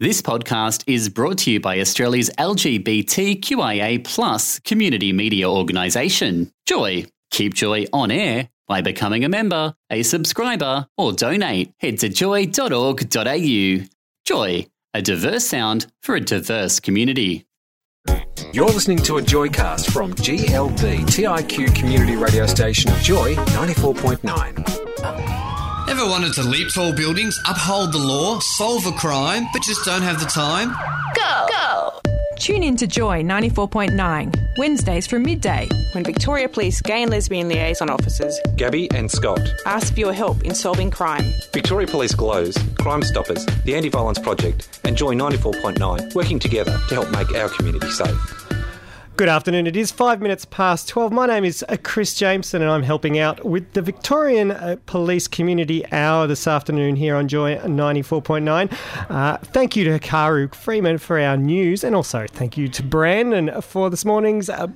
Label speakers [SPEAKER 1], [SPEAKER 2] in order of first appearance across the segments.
[SPEAKER 1] This podcast is brought to you by Australia's LGBTQIA plus community media organisation, Joy. Keep Joy on air by becoming a member, a subscriber, or donate. Head to joy.org.au. Joy, a diverse sound for a diverse community.
[SPEAKER 2] You're listening to a Joycast from GLB TIQ community radio station Joy 94.9.
[SPEAKER 3] Ever wanted to leap tall buildings, uphold the law, solve a crime, but just don't have the time?
[SPEAKER 4] Go! Go!
[SPEAKER 5] Tune in to Joy 94.9, Wednesdays from midday,
[SPEAKER 6] when Victoria Police gay and lesbian liaison officers
[SPEAKER 7] Gabby and Scott
[SPEAKER 6] ask for your help in solving crime.
[SPEAKER 7] Victoria Police Glows, Crime Stoppers, the Anti Violence Project, and Joy 94.9 working together to help make our community safe.
[SPEAKER 8] Good afternoon. It is five minutes past 12. My name is uh, Chris Jameson, and I'm helping out with the Victorian uh, Police Community Hour this afternoon here on Joy 94.9. Uh, thank you to Karu Freeman for our news, and also thank you to Brandon for this morning's uh,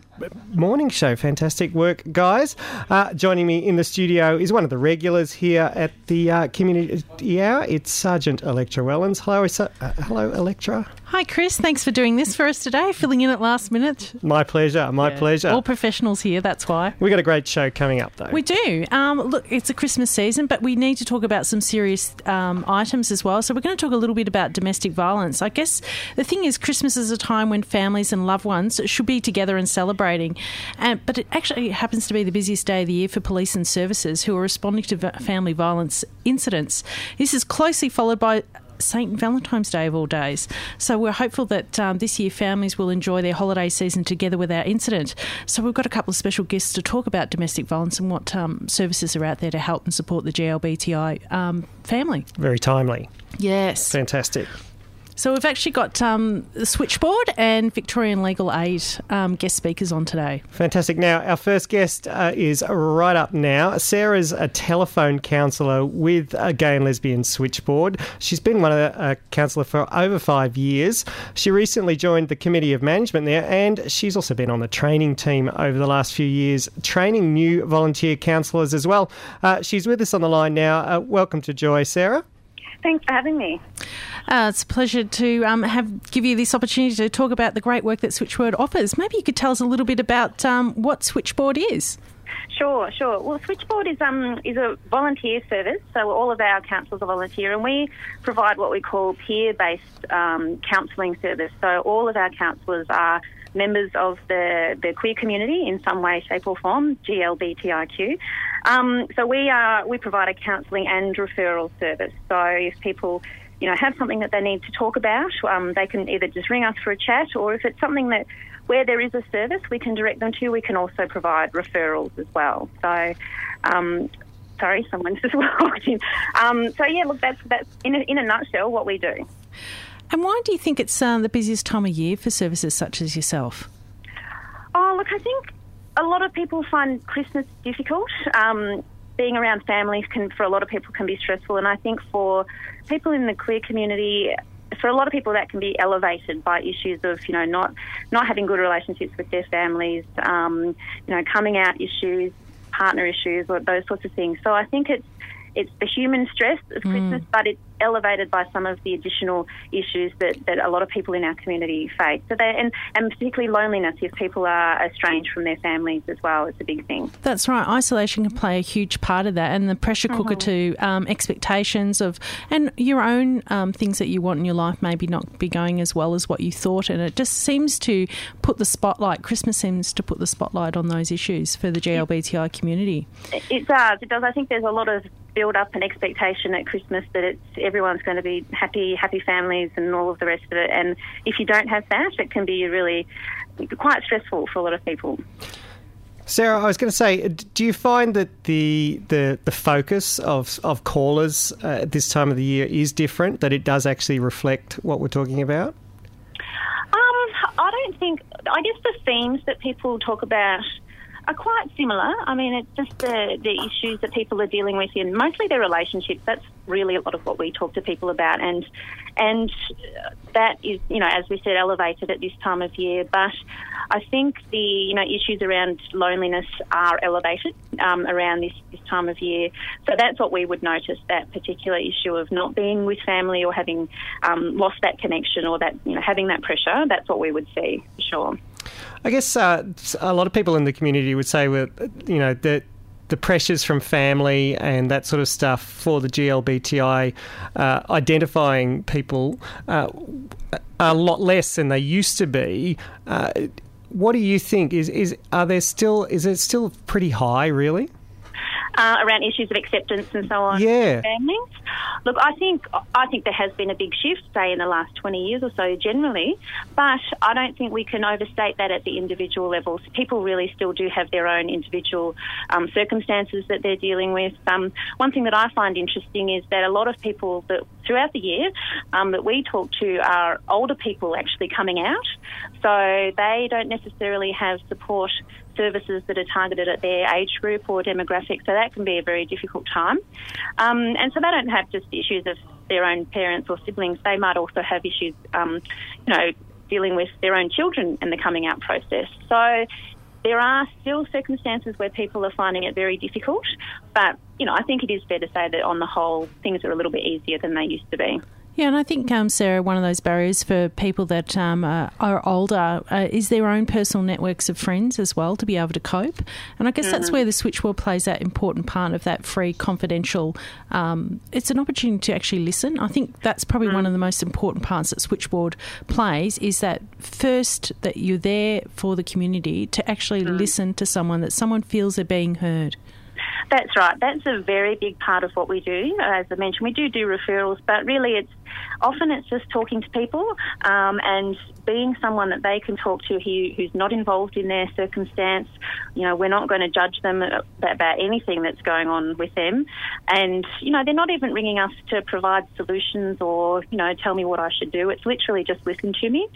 [SPEAKER 8] morning show. Fantastic work, guys. Uh, joining me in the studio is one of the regulars here at the uh, Community Hour. It's Sergeant Electra Wellens. Hello, hello, Electra.
[SPEAKER 9] Hi, Chris. Thanks for doing this for us today, filling in at last minute.
[SPEAKER 8] My pleasure. My yeah. pleasure.
[SPEAKER 9] All professionals here, that's why.
[SPEAKER 8] We've got a great show coming up, though.
[SPEAKER 9] We do. Um, look, it's a Christmas season, but we need to talk about some serious um, items as well. So, we're going to talk a little bit about domestic violence. I guess the thing is, Christmas is a time when families and loved ones should be together and And, but it actually happens to be the busiest day of the year for police and services who are responding to family violence incidents. This is closely followed by St. Valentine's Day of all days. So we're hopeful that um, this year families will enjoy their holiday season together with our incident. So we've got a couple of special guests to talk about domestic violence and what um, services are out there to help and support the GLBTI um, family.
[SPEAKER 8] Very timely.
[SPEAKER 9] Yes.
[SPEAKER 8] Fantastic.
[SPEAKER 9] So we've actually got um, the Switchboard and Victorian Legal Aid um, guest speakers on today.
[SPEAKER 8] Fantastic. Now, our first guest uh, is right up now. Sarah's a telephone counsellor with a gay and lesbian switchboard. She's been one of the uh, counsellor for over five years. She recently joined the committee of management there, and she's also been on the training team over the last few years, training new volunteer counsellors as well. Uh, she's with us on the line now. Uh, welcome to Joy, Sarah.
[SPEAKER 10] Thanks for having me.
[SPEAKER 9] Uh, it's a pleasure to um, have give you this opportunity to talk about the great work that Switchboard offers. Maybe you could tell us a little bit about um, what Switchboard is.
[SPEAKER 10] Sure, sure. Well, Switchboard is um is a volunteer service, so all of our counsellors are volunteer, and we provide what we call peer-based um, counselling service. So all of our counsellors are members of the, the queer community in some way, shape, or form, GLBTIQ. Um, so we are we provide a counselling and referral service. So if people you know, have something that they need to talk about, um, they can either just ring us for a chat, or if it's something that where there is a service we can direct them to, we can also provide referrals as well. So, um, sorry, someone's just walked in. Um, so yeah, look, that's that's in a, in a nutshell what we do.
[SPEAKER 9] And why do you think it's uh, the busiest time of year for services such as yourself?
[SPEAKER 10] Oh, look, I think a lot of people find Christmas difficult. Um, being around families can, for a lot of people, can be stressful, and I think for people in the queer community, for a lot of people, that can be elevated by issues of you know not not having good relationships with their families, um, you know, coming out issues, partner issues, or those sorts of things. So I think it's it's the human stress of mm. Christmas, but it's elevated by some of the additional issues that, that a lot of people in our community face. So they, and, and particularly loneliness if people are estranged from their families as well. It's a big thing.
[SPEAKER 9] That's right. Isolation can play a huge part of that, and the pressure cooker mm-hmm. to um, expectations of and your own um, things that you want in your life maybe not be going as well as what you thought, and it just seems to put the spotlight. Christmas seems to put the spotlight on those issues for the GLBTI community.
[SPEAKER 10] It does. It does. I think there's a lot of build up an expectation at Christmas that it's everyone's going to be happy, happy families, and all of the rest of it. And if you don't have that, it can be really quite stressful for a lot of people.
[SPEAKER 8] Sarah, I was going to say, do you find that the the, the focus of of callers uh, at this time of the year is different? That it does actually reflect what we're talking about?
[SPEAKER 10] Um, I don't think. I guess the themes that people talk about are quite similar. I mean, it's just the, the issues that people are dealing with in mostly their relationships. That's really a lot of what we talk to people about, and and that is, you know, as we said, elevated at this time of year. But I think the you know issues around loneliness are elevated um, around this, this time of year. So that's what we would notice that particular issue of not being with family or having um, lost that connection or that you know having that pressure. That's what we would see for sure.
[SPEAKER 8] I guess uh, a lot of people in the community would say, well, you know, that the pressures from family and that sort of stuff for the GLBTI uh, identifying people uh, are a lot less than they used to be. Uh, what do you think? Is is are there still is it still pretty high? Really?
[SPEAKER 10] Uh, around issues of acceptance and so on.
[SPEAKER 8] Yeah.
[SPEAKER 10] Families. Look, I think I think there has been a big shift, say in the last 20 years or so, generally. But I don't think we can overstate that at the individual levels. People really still do have their own individual um, circumstances that they're dealing with. Um, one thing that I find interesting is that a lot of people that throughout the year um, that we talk to are older people actually coming out, so they don't necessarily have support services that are targeted at their age group or demographic. So that can be a very difficult time. Um, and so they don't have just issues of their own parents or siblings. They might also have issues, um, you know, dealing with their own children in the coming out process. So there are still circumstances where people are finding it very difficult, but you know, I think it is fair to say that on the whole, things are a little bit easier than they used to be.
[SPEAKER 9] Yeah, and I think, um, Sarah, one of those barriers for people that um, are, are, older uh, is their own personal networks of friends as well to be able to cope. And I guess mm-hmm. that's where the switchboard plays that important part of that free, confidential. Um, it's an opportunity to actually listen. I think that's probably mm-hmm. one of the most important parts that switchboard plays is that first that you're there for the community to actually mm-hmm. listen to someone that someone feels they're being heard.
[SPEAKER 10] That's right. That's a very big part of what we do. As I mentioned, we do do referrals, but really it's often it's just talking to people um, and being someone that they can talk to who, who's not involved in their circumstance. You know, we're not going to judge them about anything that's going on with them. And, you know, they're not even ringing us to provide solutions or, you know, tell me what I should do. It's literally just listen to me.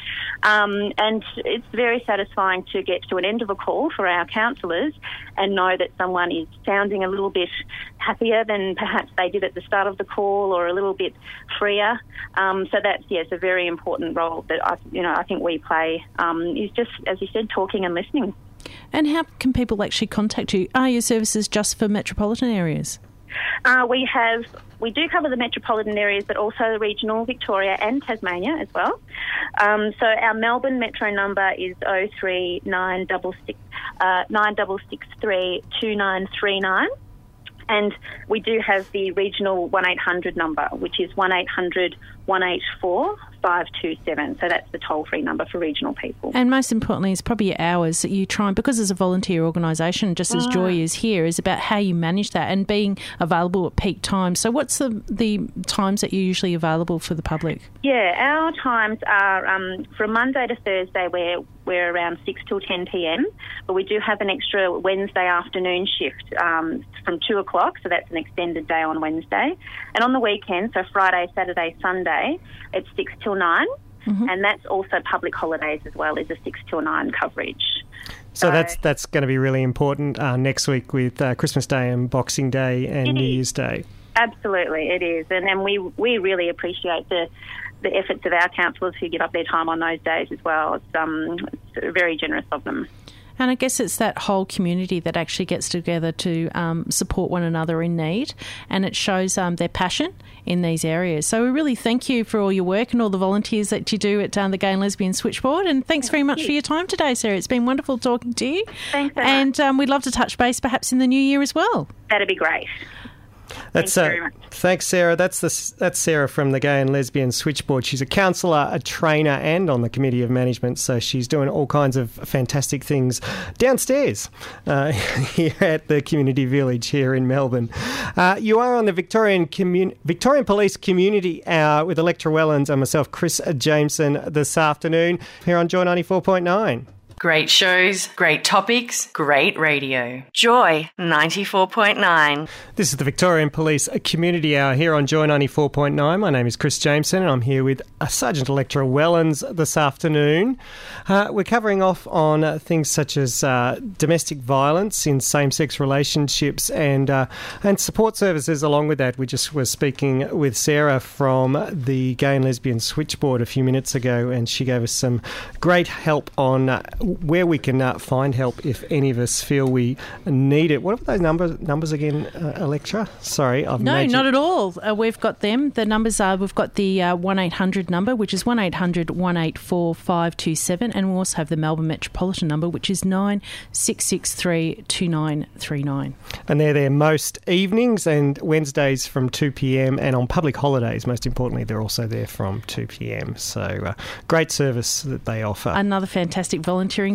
[SPEAKER 10] Um, and it's very satisfying to get to an end of a call for our counsellors and know that someone is sounding a little bit happier than perhaps they did at the start of the call or a little bit freer. Um, so that's yes, a very important role that I, you know I think we play um, is just as you said, talking and listening.
[SPEAKER 9] And how can people actually contact you? Are your services just for metropolitan areas?
[SPEAKER 10] Uh, we have we do cover the metropolitan areas, but also the regional Victoria and Tasmania as well. Um, so our Melbourne metro number is 03966 uh, 9663 2939. And we do have the regional 1800 number, which is 1800 184 527. So that's the toll free number for regional people.
[SPEAKER 9] And most importantly, it's probably hours that you try and, because as a volunteer organisation, just as Joy is here, is about how you manage that and being available at peak times. So, what's the, the times that you're usually available for the public?
[SPEAKER 10] Yeah, our times are um, from Monday to Thursday, where we're around 6 till 10 pm, but we do have an extra Wednesday afternoon shift um, from 2 o'clock, so that's an extended day on Wednesday. And on the weekend, so Friday, Saturday, Sunday, Sunday, it's 6 till 9. Mm-hmm. And that's also public holidays as well, is a 6 till 9 coverage.
[SPEAKER 8] So, so that's that's going to be really important uh, next week with uh, Christmas Day and Boxing Day and New. Year's Day.
[SPEAKER 10] Absolutely, it is, and and we we really appreciate the the efforts of our councillors who give up their time on those days as well. It's um it's very generous of them.
[SPEAKER 9] And I guess it's that whole community that actually gets together to um, support one another in need, and it shows um, their passion in these areas. So we really thank you for all your work and all the volunteers that you do at um, the Gay and Lesbian Switchboard. And thanks very much for your time today, Sarah. It's been wonderful talking to you.
[SPEAKER 10] Thanks,
[SPEAKER 9] and um, we'd love to touch base perhaps in the new year as well.
[SPEAKER 10] That'd be great.
[SPEAKER 8] That's
[SPEAKER 10] uh,
[SPEAKER 8] thanks, Sarah. That's the that's Sarah from the Gay and Lesbian Switchboard. She's a counsellor, a trainer, and on the committee of management. So she's doing all kinds of fantastic things downstairs uh, here at the community village here in Melbourne. Uh, you are on the Victorian Commun- Victorian Police Community Hour with Electra Wellens and myself, Chris Jameson, this afternoon here on Joy ninety four point nine.
[SPEAKER 4] Great shows, great topics, great radio.
[SPEAKER 11] Joy 94.9.
[SPEAKER 8] This is the Victorian Police Community Hour here on Joy 94.9. My name is Chris Jameson and I'm here with Sergeant Electra Wellens this afternoon. Uh, we're covering off on uh, things such as uh, domestic violence in same sex relationships and, uh, and support services along with that. We just were speaking with Sarah from the Gay and Lesbian Switchboard a few minutes ago and she gave us some great help on uh, where we can uh, find help if any of us feel we need it. What are those numbers numbers again, uh, Electra? Sorry, I've
[SPEAKER 9] No, not at all. Uh, we've got them. The numbers are we've got the uh, 1 800 number, which is 1 800 184 527, and we also have the Melbourne Metropolitan number, which is 9663 2939.
[SPEAKER 8] And they're there most evenings and Wednesdays from 2 p.m. and on public holidays, most importantly, they're also there from 2 p.m. So uh, great service that they offer.
[SPEAKER 9] Another fantastic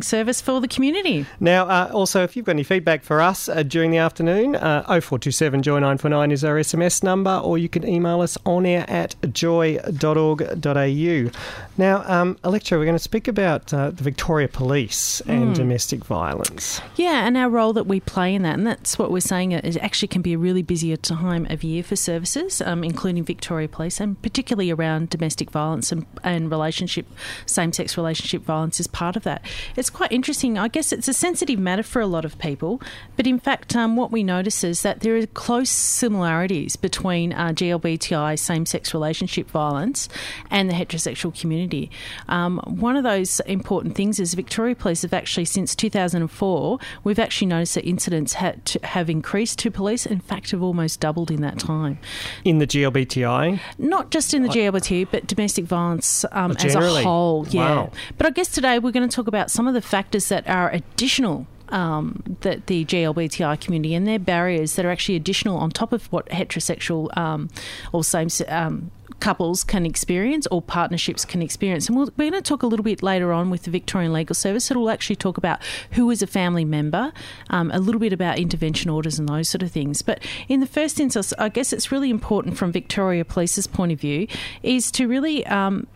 [SPEAKER 9] service for the community.
[SPEAKER 8] Now, uh, also, if you've got any feedback for us uh, during the afternoon, uh, 0427 Joy 949 is our SMS number, or you can email us on air at joy.org.au. Now, um, Electra, we're going to speak about uh, the Victoria Police and
[SPEAKER 9] Mm.
[SPEAKER 8] domestic violence.
[SPEAKER 9] Yeah, and our role that we play in that, and that's what we're saying. It actually can be a really busier time of year for services, um, including Victoria Police, and particularly around domestic violence and, and relationship, same-sex relationship violence is part of that. It's quite interesting. I guess it's a sensitive matter for a lot of people, but in fact, um, what we notice is that there are close similarities between uh, GLBTI same-sex relationship violence and the heterosexual community. Um, one of those important things is Victoria Police have actually since 2004 we've actually noticed that incidents to have increased to police. In fact, have almost doubled in that time.
[SPEAKER 8] In the GLBTI,
[SPEAKER 9] Not just in the GLBTI, but domestic violence um,
[SPEAKER 8] Oh,
[SPEAKER 9] as a whole. Yeah.
[SPEAKER 8] Wow.
[SPEAKER 9] But I guess today we're going to talk about some of the factors that are additional. Um, that the GLBTI community and their barriers that are actually additional on top of what heterosexual um, or same um, couples can experience or partnerships can experience. And we'll, we're going to talk a little bit later on with the Victorian Legal Service. It'll actually talk about who is a family member, um, a little bit about intervention orders and those sort of things. But in the first instance, I guess it's really important from Victoria Police's point of view is to really. Um,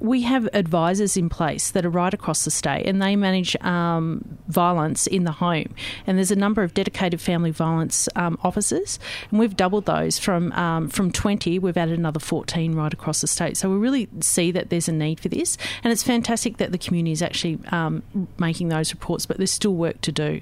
[SPEAKER 9] we have advisors in place that are right across the state and they manage um, violence in the home. And there's a number of dedicated family violence um, officers, and we've doubled those from um, from 20. We've added another 14 right across the state. So we really see that there's a need for this, and it's fantastic that the community is actually um, making those reports. But there's still work to do,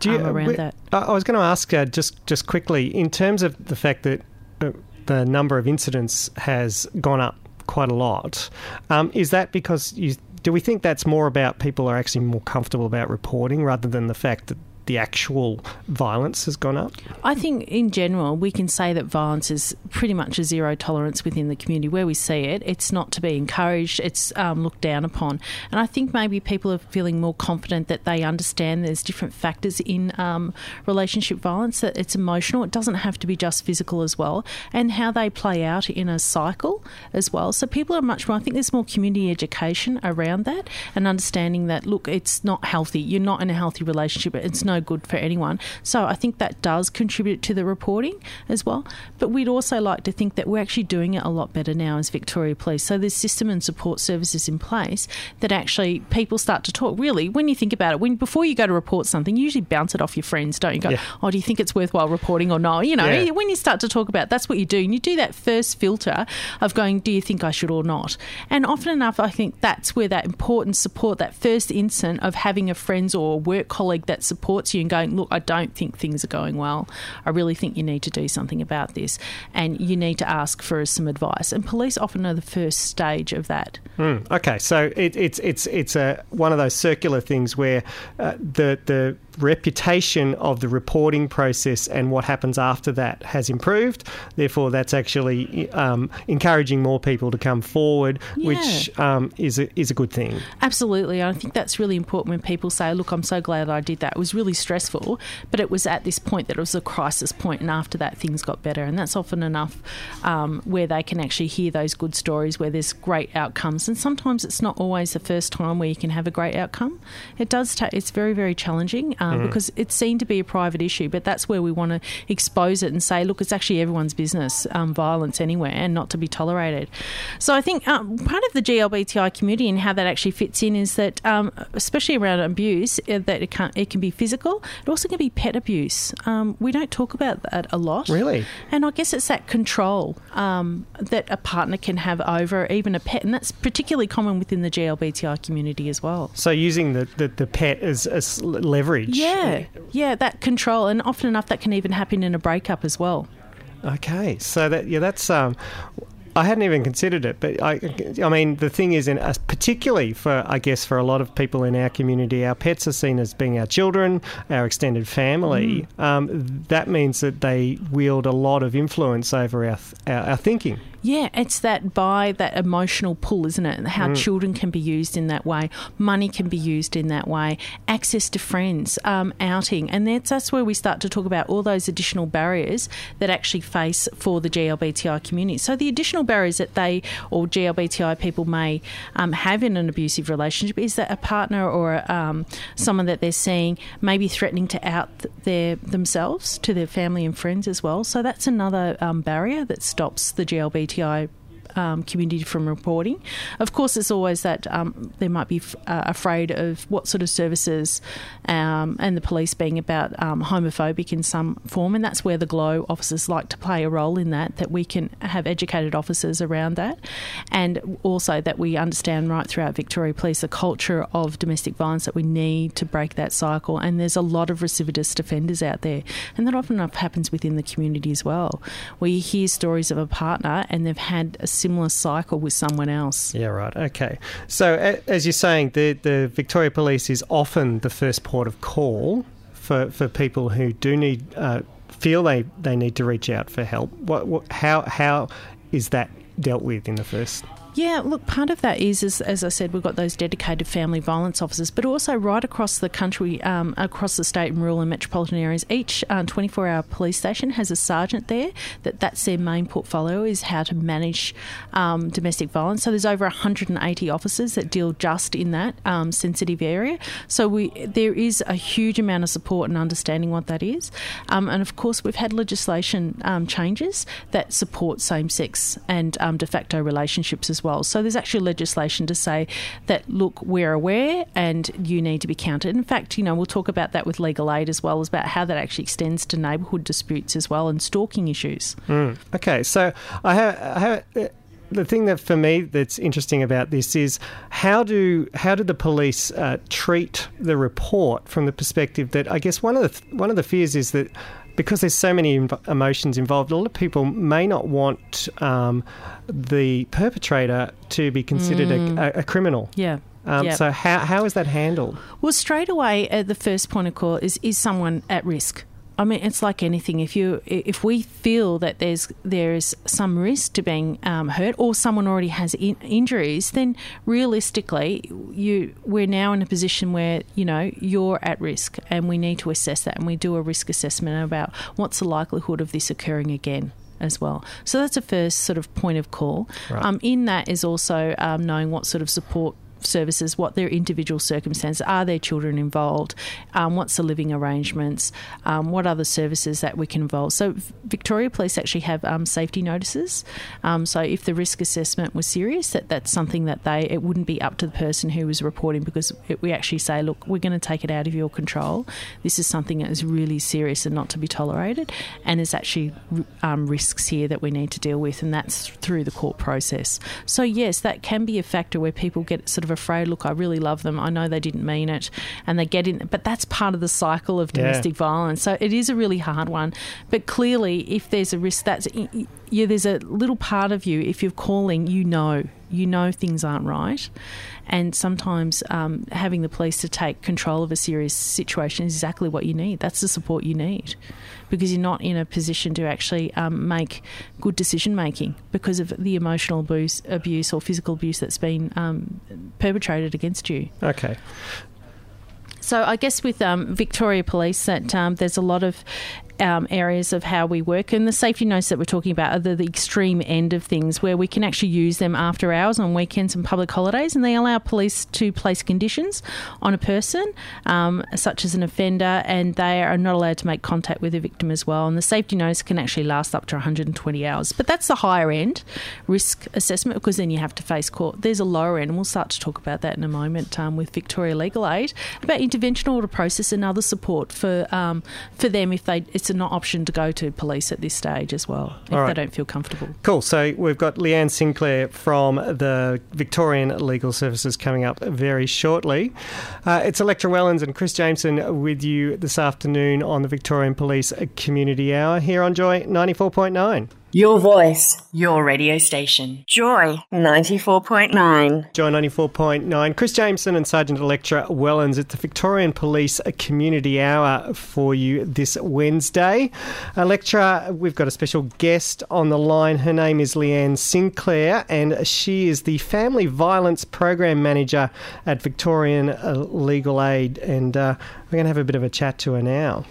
[SPEAKER 8] Do you,
[SPEAKER 9] um, around
[SPEAKER 8] we-
[SPEAKER 9] that.
[SPEAKER 8] I I was going to ask uh, just just quickly in terms of the fact that uh, the number of incidents has gone up quite a lot. Um, is that because you? Do we think that's more about people are actually more comfortable about reporting rather than the fact that the actual violence has gone up?
[SPEAKER 9] I think in general, we can say that violence is pretty much a zero tolerance within the community. Where we see it, it's not to be encouraged, it's um, looked down upon. And I think maybe people are feeling more confident that they understand there's different factors in um, relationship violence, that it's emotional, it doesn't have to be just physical as well, and how they play out in a cycle as well. So people are much more, I think there's more community education around that and understanding that, look, it's not healthy. You're not in a healthy relationship, it's no good for anyone. So I think that does contribute to the reporting as well. But we'd also like to think that we're actually doing it a lot better now as Victoria Police. So there's system and support services in place that actually people start to talk. Really, when you think about it, when before you go to report something, you usually bounce it off your friends, don't you? Go,
[SPEAKER 8] Yeah.
[SPEAKER 9] oh, do you think it's worthwhile reporting or not? You know,
[SPEAKER 8] Yeah.
[SPEAKER 9] when you start to talk about, that's what you do, and you do that first filter of going, do you think I should or not? And often enough, I think that's where that important support, that first instant of having a friend or a work colleague that supports you and going, look, I don't think things are going well. I really think you need to do something about this, and you need to ask for some advice. And police often are the first stage of that.
[SPEAKER 8] Mm, okay, so it, it's it's it's a one of those circular things where uh, the the reputation of the reporting process and what happens after that has improved. Therefore, that's actually um, encouraging more people to come forward, which um, is a, is a good thing.
[SPEAKER 9] Absolutely. I think that's really important when people say, Look, I'm so glad I did that. It was really stressful, but it was at this point that it was a crisis point, and after that, things got better. And that's often enough um, where they can actually hear those good stories where there's great outcomes. And sometimes it's not always the first time where you can have a great outcome. It does take, it's very, very challenging. Um,
[SPEAKER 8] Mm.
[SPEAKER 9] because it's seen to be a private issue. But that's where we want to expose it and say, look, it's actually everyone's business, um, violence anywhere, and not to be tolerated. So I think um, part of the GLBTI community and how that actually fits in is that, um, especially around abuse, uh, that it can it can be physical. It also can be pet abuse. Um, we don't talk about that a lot.
[SPEAKER 8] Really?
[SPEAKER 9] And I guess it's that control um, that a partner can have over even a pet, and that's particularly common within the GLBTI community as well.
[SPEAKER 8] So using the, the, the pet as, as leverage.
[SPEAKER 9] Yeah, yeah, that control, and often enough that can even happen in a breakup as well.
[SPEAKER 8] Okay, so that yeah, that's um, I hadn't even considered it, but I, I mean, the thing is, in particularly for I guess for a lot of people in our community, our pets are seen as being our children, our extended family. Um, that means that they wield a lot of influence over our th- our, our thinking.
[SPEAKER 9] Yeah, it's that by that emotional pull, isn't it? How
[SPEAKER 8] Mm.
[SPEAKER 9] children can be used in that way, money can be used in that way, access to friends, um, outing, and that's that's where we start to talk about all those additional barriers that actually face for the GLBTI community. So the additional barriers that they or GLBTI people may um, have in an abusive relationship is that a partner or um, someone that they're seeing may be threatening to out th- their themselves to their family and friends as well. So that's another um, barrier that stops the GLBTI UTI um, community from reporting. Of course, there's always that um, they might be f- uh, afraid of what sort of services um, and the police being about um, homophobic in some form, and that's where the GLOW officers like to play a role in that, that we can have educated officers around that, and also that we understand right throughout Victoria Police the culture of domestic violence that we need to break that cycle, and there's a lot of recidivist offenders out there, and that often enough happens within the community as well, where you hear stories of a partner and they've had a similar cycle with someone else.
[SPEAKER 8] Yeah, right. Okay. So, as you're saying, the, the Victoria Police is often the first port of call for, for people who do need, uh, feel they, they need to reach out for help. What, what, how, how is that dealt with in the first?
[SPEAKER 9] Yeah, look, part of that is, is, as I said, we've got those dedicated family violence officers, but also right across the country, um, across the state and rural and metropolitan areas, each 24 hour police station has a sergeant there that that's their main portfolio is how to manage um, domestic violence. So there's over 180 officers that deal just in that um, sensitive area. So we there is a huge amount of support and understanding what that is. Um, and of course, we've had legislation um, changes that support same sex and de facto relationships as well. So there's actually legislation to say that, look, we're aware and you need to be counted. In fact, you know, we'll talk about that with legal aid as well as about how that actually extends to neighbourhood disputes as well and stalking issues.
[SPEAKER 8] Mm. Okay, so I have, I have uh, the thing that for me that's interesting about this is how do how do the police uh, treat the report from the perspective that I guess one of the th- one of the fears is that because there's so many inv- emotions involved, a lot of people may not want um, the perpetrator to be considered
[SPEAKER 9] Mm.
[SPEAKER 8] a, a, criminal.
[SPEAKER 9] Yeah.
[SPEAKER 8] Um,
[SPEAKER 9] Yeah.
[SPEAKER 8] So how how is that handled?
[SPEAKER 9] Well, straight away, uh, the first point of call is is someone at risk. I mean, it's like anything. If you if we feel that there's there is some risk to being um, hurt, or someone already has in- injuries, then realistically, you we're now in a position where you know you're at risk, and we need to assess that, and we do a risk assessment about what's the likelihood of this occurring again as well. So that's a first sort of point of call.
[SPEAKER 12] Right.
[SPEAKER 9] Um, in that is also um, knowing what sort of support services, what their individual circumstances are, their children involved, um, what's the living arrangements, um, what other services that we can involve. So Victoria Police actually have um, safety notices. Um, so if the risk assessment was serious, that that's something that they it wouldn't be up to the person who was reporting because it, we actually say, look, we're going to take it out of your control. This is something that is really serious and not to be tolerated, and there's actually um, risks here that we need to deal with, and that's through the court process. So yes, that can be a factor where people get sort of afraid. Look, I really love them. I know they didn't mean it, and they get in. But that's part of the cycle of
[SPEAKER 12] Yeah.
[SPEAKER 9] domestic violence. So it is a really hard one. But clearly, if there's a risk, that's yeah, there's a little part of you. If you're calling, you know, you know things aren't right, and sometimes um, having the police to take control of a serious situation is exactly what you need. That's the support you need because you're not in a position to actually um, make good decision making because of the emotional abuse, abuse or physical abuse that's been um, perpetrated against you.
[SPEAKER 8] Okay.
[SPEAKER 9] So I guess with um, Victoria Police, that um, there's a lot of um, areas of how we work. And the safety notes that we're talking about are the, the extreme end of things where we can actually use them after hours on weekends and public holidays. And they allow police to place conditions on a person, um, such as an offender, and they are not allowed to make contact with the victim as well. And the safety notice can actually last up to 120 hours. But that's the higher end risk assessment because then you have to face court. There's a lower end, and we'll start to talk about that in a moment um, with Victoria Legal Aid about intervention order process and other support for um, for them if they it's an option to go to police at this stage as well if
[SPEAKER 8] right.
[SPEAKER 9] they don't feel comfortable.
[SPEAKER 8] Cool. So we've got Leanne Sinclair from the Victorian Legal Services coming up very shortly. Uh, it's Electra Wellens and Chris Jameson with you this afternoon on the Victorian Police Community Hour here on Joy 94.9.
[SPEAKER 11] Your voice, your radio station. Joy 94.9.
[SPEAKER 8] Joy 94.9. Chris Jameson and Sergeant Electra Wellens at the Victorian Police Community Hour for you this Wednesday. Electra, we've got a special guest on the line. Her name is Leanne Sinclair, and she is the Family Violence Program Manager at Victorian uh, Legal Aid. And uh, we're going to have a bit of a chat to her now.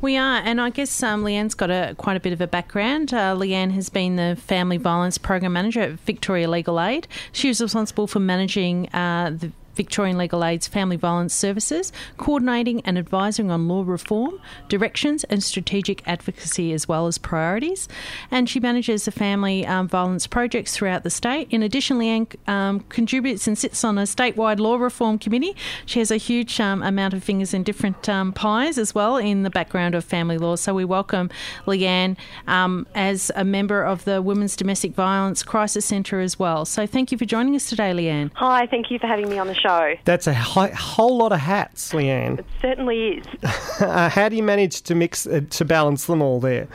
[SPEAKER 9] We are, and I guess um, Leanne's got a quite a bit of a background. Uh, Leanne has been the Family Violence Program Manager at Victoria Legal Aid. She was responsible for managing uh, the Victorian Legal Aid's Family Violence Services, coordinating and advising on law reform, directions, and strategic advocacy, as well as priorities. And she manages the family um, violence projects throughout the state. In addition, Leanne um, contributes and sits on a statewide law reform committee. She has a huge um, amount of fingers in different um, pies as well in the background of family law. So we welcome Leanne um, as a member of the Women's Domestic Violence Crisis Centre as well. So thank you for joining us today, Leanne.
[SPEAKER 12] Hi, thank you for having me on the show.
[SPEAKER 8] That's a hi- whole lot of hats, Leanne.
[SPEAKER 12] It certainly is.
[SPEAKER 8] uh, how do you manage to mix uh, to balance them all there?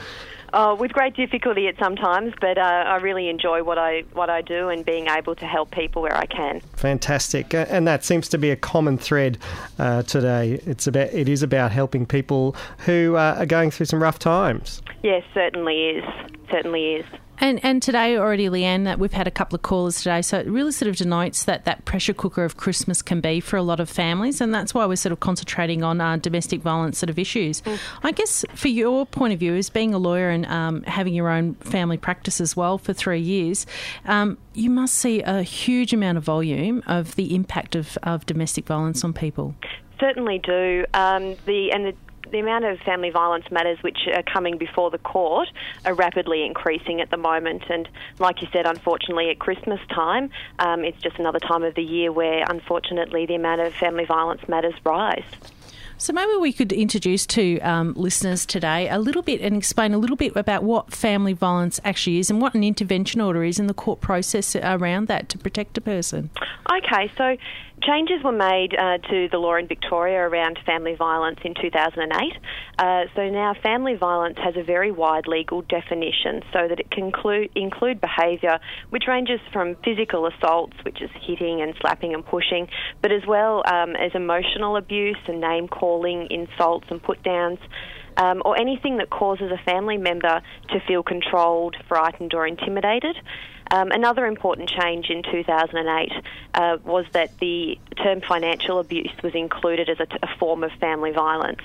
[SPEAKER 12] Uh, with great difficulty at sometimes, but uh, I really enjoy what I what I do and being able to help people where I can.
[SPEAKER 8] Fantastic, Uh, and that seems to be a common thread uh, today. It's about it is about helping people who uh, are going through some rough times.
[SPEAKER 12] Yes, certainly is. Certainly is.
[SPEAKER 9] And and today already, Leanne, that we've had a couple of callers today, so it really sort of denotes that that pressure cooker of Christmas can be for a lot of families, and that's why we're sort of concentrating on uh, domestic violence sort of issues. I guess for your point of view, as being a lawyer and um, having your own family practice as well for three years, um, you must see a huge amount of volume of the impact of, of domestic violence on people.
[SPEAKER 12] Certainly do. Um, the and the the amount of family violence matters which are coming before the court are rapidly increasing at the moment. And like you said, unfortunately, at Christmas time, um, it's just another time of the year where, unfortunately, the amount of family violence matters rise.
[SPEAKER 9] So maybe we could introduce to um, listeners today a little bit and explain a little bit about what family violence actually is and what an intervention order is and the court process around that to protect a person.
[SPEAKER 12] Okay, so changes were made uh, to the law in Victoria around family violence in 2008. Uh, so now family violence has a very wide legal definition so that it can include, include behaviour which ranges from physical assaults, which is hitting and slapping and pushing, but as well um, as emotional abuse and name calling, insults and put downs. Um, or anything that causes a family member to feel controlled, frightened, or intimidated. Um, another important change in 2008 uh, was that the term financial abuse was included as a, t- a form of family violence.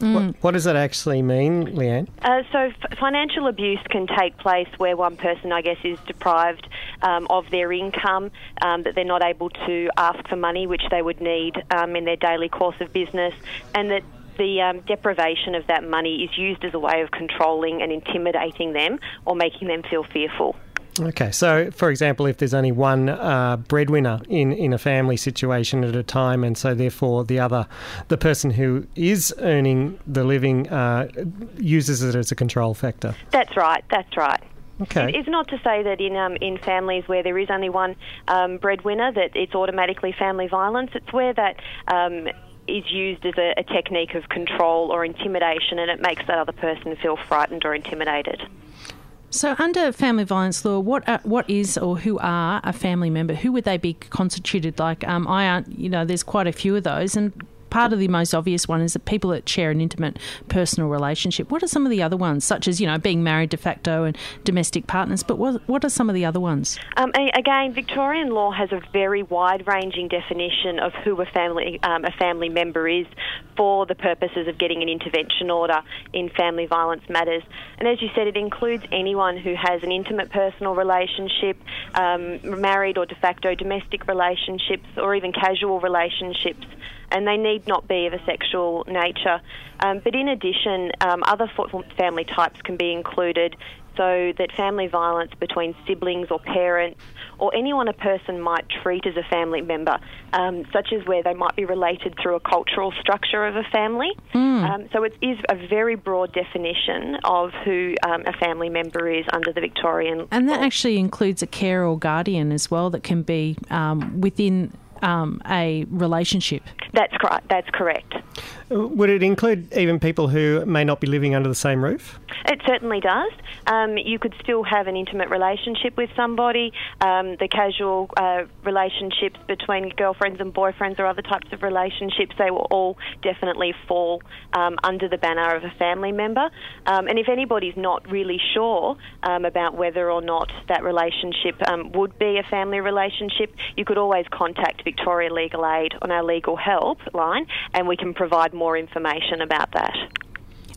[SPEAKER 8] What, what, does that actually mean, Leanne?
[SPEAKER 12] Uh, so, f- financial abuse can take place where one person, I guess, is deprived um, of their income, um, that they're not able to ask for money, which they would need um, in their daily course of business, and that the um, deprivation of that money is used as a way of controlling and intimidating them or making them feel fearful.
[SPEAKER 8] Okay, so for example, if there's only one uh, breadwinner in, in a family situation at a time, and so therefore the other, the person who is earning the living, uh, uses it as a control factor.
[SPEAKER 12] That's right. That's right.
[SPEAKER 8] Okay.
[SPEAKER 12] It's not to say that in um, in families where there is only one um, breadwinner that it's automatically family violence. It's where that um, is used as a, a technique of control or intimidation, and it makes that other person feel frightened or intimidated.
[SPEAKER 9] So, under family violence law, what are, what is or who are a family member? Who would they be constituted like? Um, I you know, there's quite a few of those, and part of the most obvious one is that people that share an intimate personal relationship. What are some of the other ones, such as you know being married de facto and domestic partners? But what what are some of the other ones?
[SPEAKER 12] Um, again, Victorian law has a very wide-ranging definition of who a family um, a family member is for the purposes of getting an intervention order in family violence matters. And as you said, it includes anyone who has an intimate personal relationship, um, married or de facto domestic relationships, or even casual relationships and they need not be of a sexual nature. Um, but in addition, um, other family types can be included so that family violence between siblings or parents or anyone a person might treat as a family member, um, such as where they might be related through a cultural structure of a family. Mm. Um, so it is a very broad definition of who um, a family member is under the Victorian.
[SPEAKER 9] And that law. actually includes a carer or guardian as well that can be um, within um, a relationship.
[SPEAKER 12] That's correct. That's correct.
[SPEAKER 8] Would it include even people who may not be living under the same roof?
[SPEAKER 12] It certainly does. Um, you could still have an intimate relationship with somebody. Um, the casual uh, relationships between girlfriends and boyfriends or other types of relationships, they will all definitely fall um, under the banner of a family member. Um, and if anybody's not really sure um, about whether or not that relationship um, would be a family relationship, you could always contact Victoria Legal Aid on our legal help line and we can provide more information about that.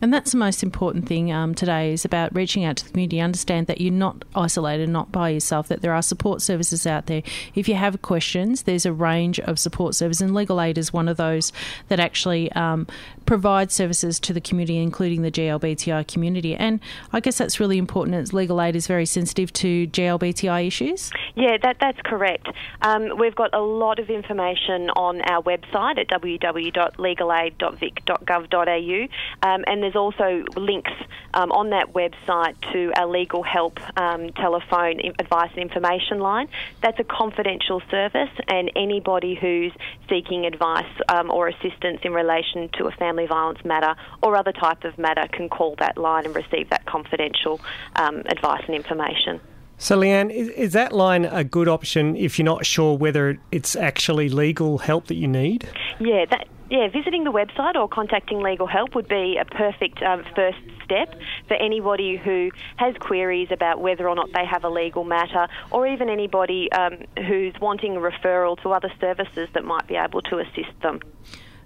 [SPEAKER 9] And that's the most important thing um, today is about reaching out to the community. Understand that you're not isolated, not by yourself. That there are support services out there. If you have questions, there's a range of support services, and legal aid is one of those that actually um, provide services to the community, including the GLBTI community. And I guess that's really important. As legal aid is very sensitive to GLBTI issues.
[SPEAKER 12] Yeah, that that's correct. Um, we've got a lot of information on our website at www.legalaid.vic.gov.au, um, and there's also links um, on that website to our legal help um, telephone advice and information line. That's a confidential service, and anybody who's seeking advice um, or assistance in relation to a family violence matter or other type of matter can call that line and receive that confidential um, advice and information.
[SPEAKER 8] So, Leanne, is, is, that line a good option if you're not sure whether it's actually legal help that you need?
[SPEAKER 12] Yeah, that, yeah, visiting the website or contacting legal help would be a perfect um, first step for anybody who has queries about whether or not they have a legal matter, or even anybody um, who's wanting a referral to other services that might be able to assist them.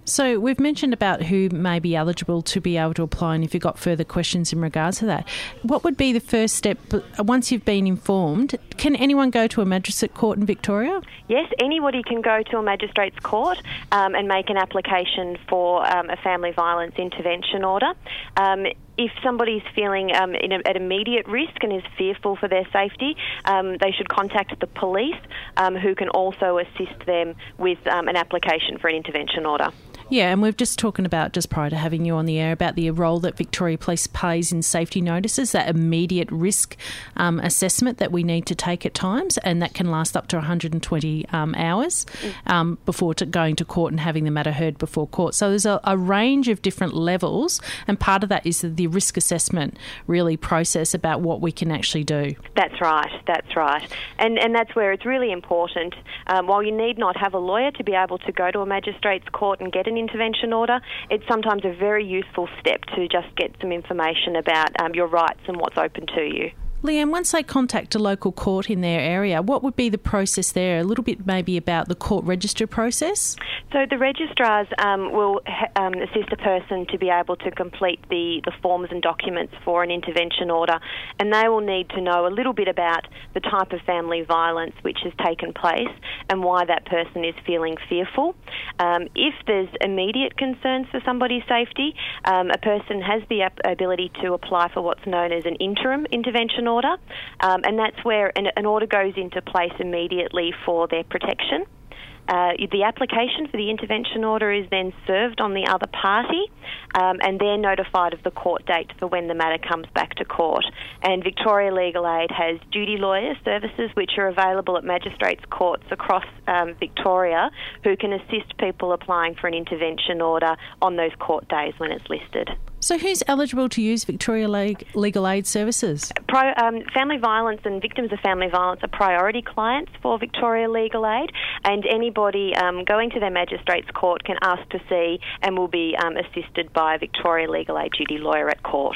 [SPEAKER 9] So we've mentioned about who may be eligible to be able to apply, and if you've got further questions in regards to that, what would be the first step once you've been informed? Can anyone go to a magistrate court in Victoria?
[SPEAKER 12] Yes, anybody can go to a magistrate's court um, and make an application for um, a family violence intervention order. Um, if somebody's feeling um, a, at immediate risk and is fearful for their safety, um, they should contact the police, um, who can also assist them with um, an application for an intervention order.
[SPEAKER 9] Yeah, and we've just talking about just prior to having you on the air about the role that Victoria Police plays in safety notices, that immediate risk um, assessment that we need to take at times, and that can last up to 120 um, hours um, before to going to court and having the matter heard before court. So there's a, a, range of different levels, and part of that is the risk assessment really process about what we can actually do.
[SPEAKER 12] That's right. That's right, and and that's where it's really important. Um, while you need not have a lawyer to be able to go to a magistrate's court and get an intervention order, it's sometimes a very useful step to just get some information about um, your rights and what's open to you.
[SPEAKER 9] Leanne, once they contact a local court in their area, what would be the process there? A little bit maybe about the court register process?
[SPEAKER 12] So the registrars um, will um, assist a person to be able to complete the, the forms and documents for an intervention order, and they will need to know a little bit about the type of family violence which has taken place and why that person is feeling fearful. Um, if there's immediate concerns for somebody's safety, um, a person has the ability to apply for what's known as an interim intervention order, um, and that's where an, an order goes into place immediately for their protection. Uh, the application for the intervention order is then served on the other party, um, and they're notified of the court date for when the matter comes back to court. And Victoria Legal Aid has duty lawyer services which are available at magistrates' courts across um, Victoria who can assist people applying for an intervention order on those court days when it's listed.
[SPEAKER 9] So, who's eligible to use Victoria Legal Aid services?
[SPEAKER 12] Pro, um, family violence and victims of family violence are priority clients for Victoria Legal Aid, and anybody um, going to their magistrates court can ask to see and will be um, assisted by a Victoria Legal Aid duty lawyer at court.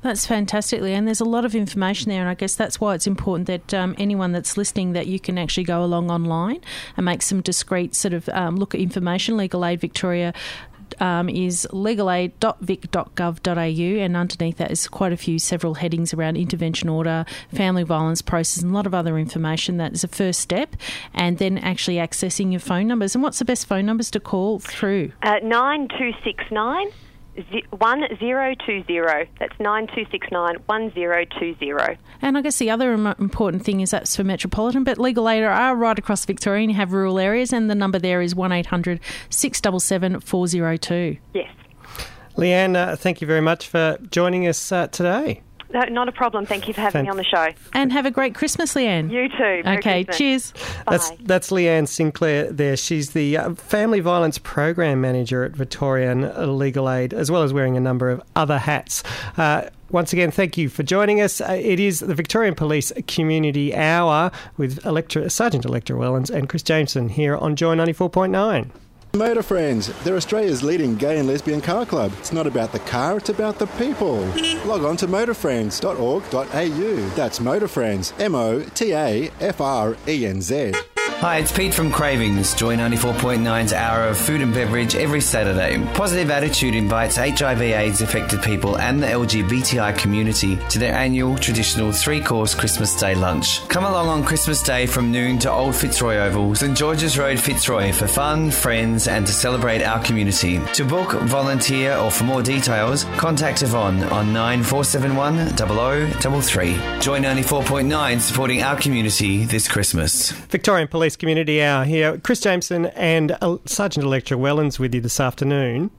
[SPEAKER 9] That's fantastically, and there's a lot of information there, and I guess that's why it's important that um, anyone that's listening that you can actually go along online and make some discreet sort of um, look at information. Legal Aid Victoria um, is legalaid.vic.gov.au, and underneath that is quite a few several headings around intervention order, family violence process, and a lot of other information. That is a first step, and then actually accessing your phone numbers. And what's the best phone numbers to call through?
[SPEAKER 12] Uh, 9269 1020. That's 9269 1020.
[SPEAKER 9] And I guess the other important thing is that's for Metropolitan, but Legal Aid are right across Victoria and you have rural areas, and the number there is 1800 677 402.
[SPEAKER 12] Yes.
[SPEAKER 8] Leanne, uh, thank you very much for joining us uh, today.
[SPEAKER 12] No, not a problem. Thank you for having me on the show.
[SPEAKER 9] And have a great Christmas, Leanne.
[SPEAKER 12] You too. Merry
[SPEAKER 9] okay,
[SPEAKER 12] Christmas.
[SPEAKER 9] cheers.
[SPEAKER 8] That's that's Leanne Sinclair. There, she's the uh, Family Violence Program Manager at Victorian Legal Aid, as well as wearing a number of other hats. Uh, once again, thank you for joining us. Uh, it is the Victorian Police Community Hour with Electra, Sergeant Electra Wellens and Chris Jameson here on Joy ninety four point nine.
[SPEAKER 13] Motafrenz, they're Australia's leading gay and lesbian car club. It's not about the car, it's about the people. Log on to motafrenz.org.au. That's Motafrenz, M O T A F R E N Z.
[SPEAKER 14] Hi, it's Pete from Cravings. Joy 94.9's hour of food and beverage every Saturday. Positive Attitude invites HIV AIDS affected people and the LGBTI community to their annual traditional three course Christmas Day lunch. Come along on Christmas Day from noon to Old Fitzroy Oval, St George's Road, Fitzroy for fun, friends, and to celebrate our community. To book, volunteer, or for more details, contact Yvonne on 9471 0033. Join 94.9 supporting our community this Christmas.
[SPEAKER 8] Victorian Police Community Hour here. Chris Jameson and uh, Sergeant Electra Wellens with you this afternoon.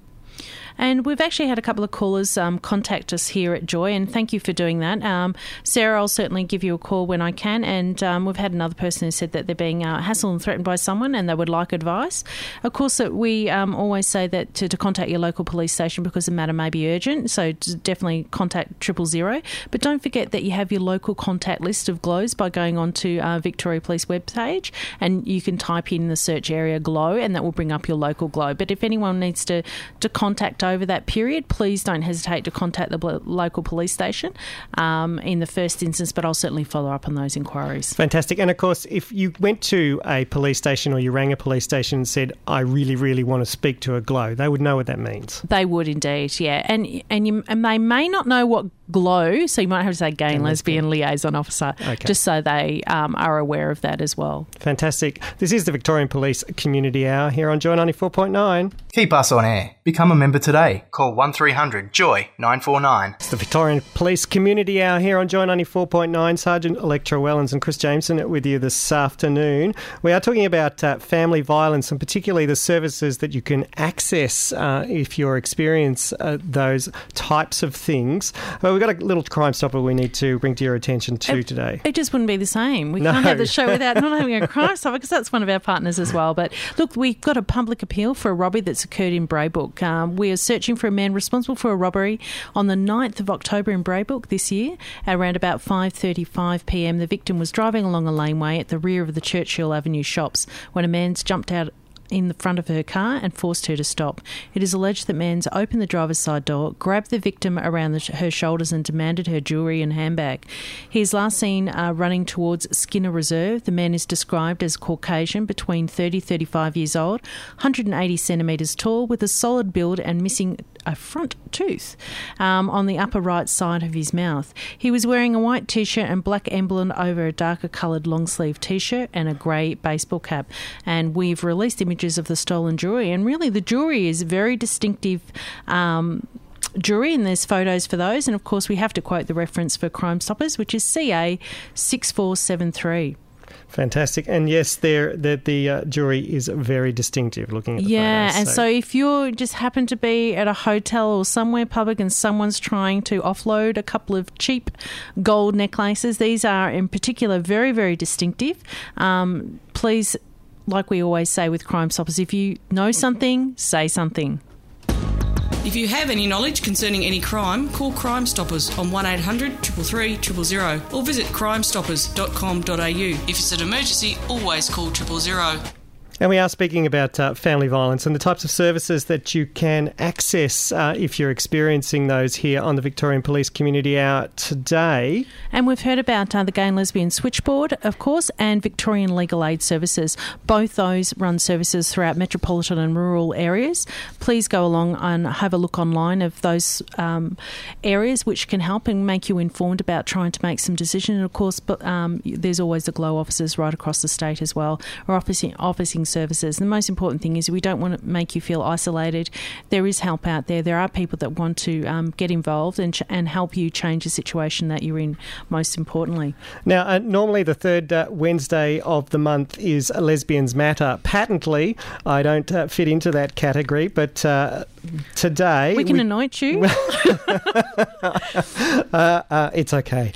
[SPEAKER 9] And we've actually had a couple of callers um, contact us here at Joy, and thank you for doing that. Um, Sarah, I'll certainly give you a call when I can. And um, we've had another person who said that they're being uh, hassled and threatened by someone and they would like advice. Of course, that we um, always say that to, to, contact your local police station because the matter may be urgent, so definitely contact triple zero. But don't forget that you have your local contact list of GLOWs by going on to uh, Victoria Police webpage and you can type in the search area GLOW and that will bring up your local GLOW. But if anyone needs to, to contact over that period, please don't hesitate to contact the local police station um, in the first instance, but I'll certainly follow up on those inquiries.
[SPEAKER 8] Fantastic. And of course, if you went to a police station or you rang a police station and said, I really, really want to speak to a glow, they would know what that means.
[SPEAKER 9] They would indeed, yeah. And and, you, and they may not know what glow, so you might have to say gay and lesbian liaison officer, okay. just so they um, are aware of that as well.
[SPEAKER 8] Fantastic. This is the Victorian Police Community Hour here on Joy 94.9.
[SPEAKER 15] Keep us on air. Become a member today. Call 1300 Joy 949.
[SPEAKER 8] It's the Victorian Police Community Hour here on Joy 94.9. Sergeant Electra Wellens and Chris Jameson with you this afternoon. We are talking about uh, family violence and particularly the services that you can access uh, if you experience uh, those types of things. But we've got a little Crime Stopper we need to bring to your attention too
[SPEAKER 9] it,
[SPEAKER 8] today.
[SPEAKER 9] It just wouldn't be the same. We no. can't have the show without not having a Crime Stopper because that's one of our partners as well. But look, we've got a public appeal for a robbery that's occurred in Braybrook. Um, we are searching for a man responsible for a robbery on the 9th of October in Braybrook this year around about 5:35 p.m. The victim was driving along a laneway at the rear of the Churchill Avenue shops when a man's jumped out in the front of her car and forced her to stop. It is alleged that Mans opened the driver's side door, grabbed the victim around the, her shoulders, and demanded her jewellery and handbag. He is last seen uh, running towards Skinner Reserve. The man is described as Caucasian, between 30 35 years old, 180 centimetres tall, with a solid build and missing a front tooth um, on the upper right side of his mouth. He was wearing a white t shirt and black emblem over a darker coloured long sleeve t shirt and a grey baseball cap. And we've released images of the stolen jewellery, and really the jewellery is very distinctive. Um, jewelry, and there's photos for those. And of course, we have to quote the reference for Crime Stoppers, which is CA 6473.
[SPEAKER 8] Fantastic, and yes, there the the uh, jewelry is very distinctive. Looking at the
[SPEAKER 9] yeah,
[SPEAKER 8] photos,
[SPEAKER 9] and so. so if you just happen to be at a hotel or somewhere public and someone's trying to offload a couple of cheap gold necklaces, these are in particular very very distinctive. Um, please, like we always say with Crime Stoppers, if you know something, say something.
[SPEAKER 16] If you have any knowledge concerning any crime, call Crime Stoppers on 1800 333 000 or visit crimestoppers.com.au. If it's an emergency, always call triple zero.
[SPEAKER 8] And we are speaking about uh, family violence and the types of services that you can access uh, if you're experiencing those here on the Victorian Police Community Hour today.
[SPEAKER 9] And we've heard about uh, the Gay and Lesbian Switchboard, of course, and Victorian Legal Aid Services. Both those run services throughout metropolitan and rural areas. Please go along and have a look online of those um, areas which can help and make you informed about trying to make some decisions. And of course, but um, there's always the GLOW offices right across the state as well, or offering services. The most important thing is we don't want to make you feel isolated. There is help out there. There are people that want to um, get involved and, ch- and help you change the situation that you're in, most importantly.
[SPEAKER 8] Now, uh, normally the third uh, Wednesday of the month is Lesbians Matter. Patently, I don't uh, fit into that category, but uh, today.
[SPEAKER 9] We can we, anoint you.
[SPEAKER 8] Uh, uh, it's okay.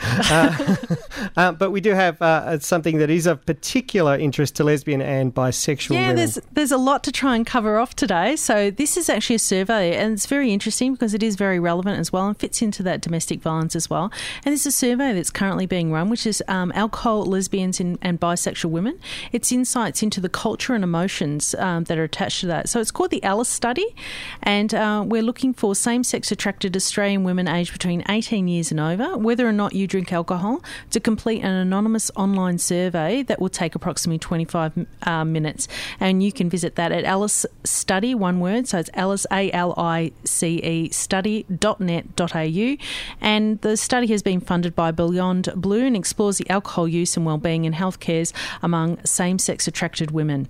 [SPEAKER 8] but we do have something that is of particular interest to lesbian and bisexual
[SPEAKER 9] yeah,
[SPEAKER 8] women.
[SPEAKER 9] there's there's a lot to try and cover off today. So this is actually a survey, and it's very interesting because it is very relevant as well and fits into that domestic violence as well. And it's a survey that's currently being run, which is um, alcohol, lesbians, and, and, bisexual women. It's insights into the culture and emotions um, that are attached to that. So it's called the Alice Study, and uh, we're looking for same-sex attracted Australian women aged between 18 years and over, whether or not you drink alcohol, to complete an anonymous online survey that will take approximately 25 uh, minutes. And you can visit that at Alice Study, one word. So it's Alice, A L I C E, study.net.au. And the study has been funded by Beyond Blue and explores the alcohol use and wellbeing and health cares among same sex attracted women.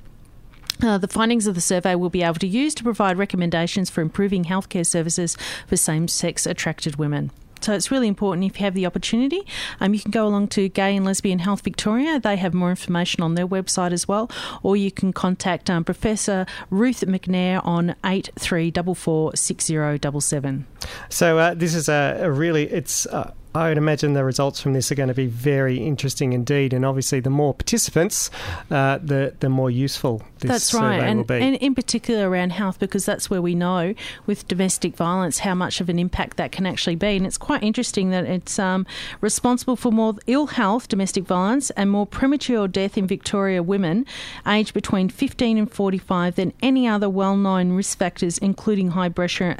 [SPEAKER 9] Uh, the findings of the survey will be able to use to provide recommendations for improving healthcare services for same sex attracted women. So it's really important if you have the opportunity. Um, you can go along to Gay and Lesbian Health Victoria. They have more information on their website as well. Or you can contact um, Professor Ruth McNair on 83446077.
[SPEAKER 8] So uh, this is a, a really, it's... Uh I would imagine the results from this are going to be very interesting indeed, and obviously, the more participants, uh, the the more useful this
[SPEAKER 9] that's right,
[SPEAKER 8] survey
[SPEAKER 9] and,
[SPEAKER 8] will be.
[SPEAKER 9] and in particular around health, because that's where we know with domestic violence how much of an impact that can actually be. And it's quite interesting that it's um, responsible for more ill health, domestic violence, and more premature death in Victoria women aged between 15 and 45 than any other well-known risk factors, including high pressure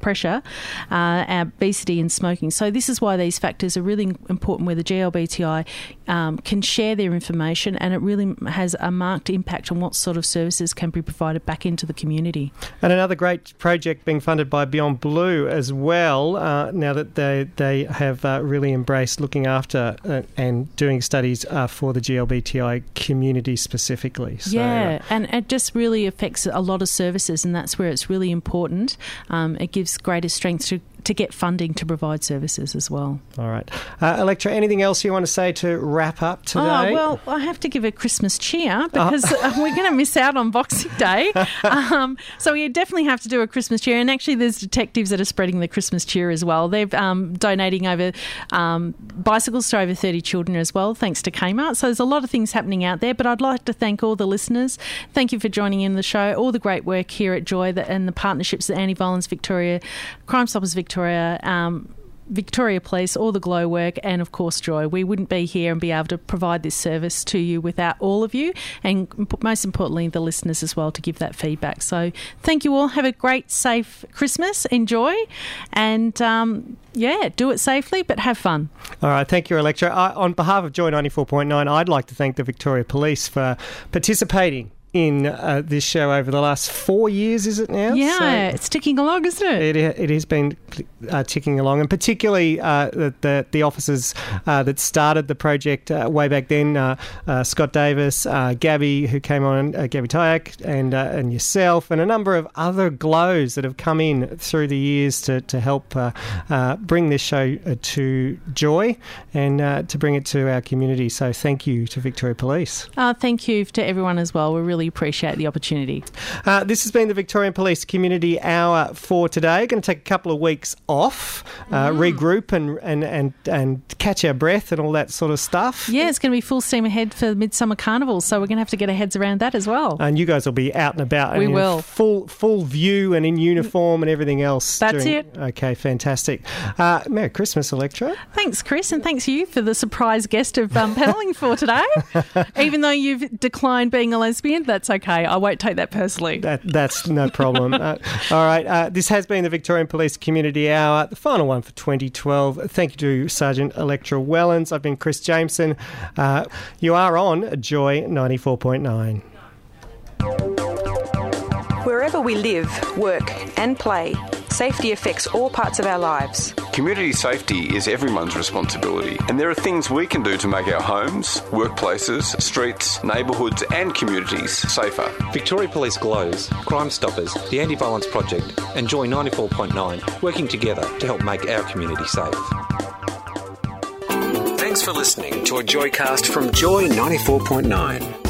[SPEAKER 9] pressure, uh, obesity, and smoking. So this is why these factors are really important. Where the GLBTI um, can share their information, and it really has a marked impact on what sort of services can be provided back into the community.
[SPEAKER 8] And another great project being funded by Beyond Blue as well. Uh, now that they they have uh, really embraced looking after uh, and doing studies uh, for the GLBTI community specifically.
[SPEAKER 9] So, yeah, and it just really affects a lot of services, and that's where it's really important. Um, it gives gives greater strength to to get funding to provide services as well.
[SPEAKER 8] All right. Uh, Electra, anything else you want to say to wrap up today?
[SPEAKER 9] Oh, well, I have to give a Christmas cheer because oh. we're going to miss out on Boxing Day. Um, so we definitely have to do a Christmas cheer. And actually, there's detectives that are spreading the Christmas cheer as well. They're um, donating over um, bicycles to over 30 children as well, thanks to Kmart. So there's a lot of things happening out there. But I'd like to thank all the listeners. Thank you for joining in the show, all the great work here at Joy and the partnerships that Anti Violence Victoria, Crime Stoppers Victoria, Victoria, um, Victoria Police, all the glow work, and of course Joy. We wouldn't be here and be able to provide this service to you without all of you, and most importantly, the listeners as well to give that feedback. So thank you all. Have a great, safe Christmas. Enjoy, and um, yeah, do it safely, but have fun.
[SPEAKER 8] All right, thank you, Electra. I, on behalf of Joy ninety four point nine, I'd like to thank the Victoria Police for participating in uh, this show over the last four years, is it now?
[SPEAKER 9] Yeah, so it's ticking along, isn't it?
[SPEAKER 8] It, it has been uh, ticking along, and particularly uh, the, the, the officers uh, that started the project uh, way back then uh, Scott Davis, Gabby, who came on, Gabby Tyak, and, and yourself, and a number of other glows that have come in through the years to, to help bring this show to joy and to bring it to our community. So thank you to Victoria Police.
[SPEAKER 9] thank you to everyone as well. We're really really appreciate the opportunity.
[SPEAKER 8] Uh, this has been the Victorian Police Community Hour for today. Going to take a couple of weeks off, uh, mm. regroup, and, and, and, and catch our breath and all that sort of stuff.
[SPEAKER 9] Yeah, it's going to be full steam ahead for Midsumma Carnival, so we're going to have to get our heads around that as well.
[SPEAKER 8] And you guys will be out and about.
[SPEAKER 9] We will.
[SPEAKER 8] Full, full view and in uniform and everything else.
[SPEAKER 9] That's
[SPEAKER 8] during,
[SPEAKER 9] it.
[SPEAKER 8] Okay, fantastic. Uh, Merry Christmas, Electra.
[SPEAKER 9] Thanks, Chris, and thanks you for the surprise guest of um, paneling for today. Even though you've declined being a lesbian, That's okay. I won't take that personally.
[SPEAKER 8] That, that's no problem. uh, all right. Uh, this has been the Victorian Police Community Hour, the final one for 2012. Thank you to Sergeant Electra Wellens. I've been Chris Jameson. Uh, you are on Joy 94.9.
[SPEAKER 6] Wherever we live, work, and play, safety affects all parts of our lives.
[SPEAKER 17] Community safety is everyone's responsibility, and there are things we can do to make our homes, workplaces, streets, neighbourhoods, and communities safer.
[SPEAKER 7] Victoria Police Glows, Crime Stoppers, the Anti Violence Project, and Joy 94.9 working together to help make our community safe.
[SPEAKER 2] Thanks for listening to a Joycast from Joy 94.9.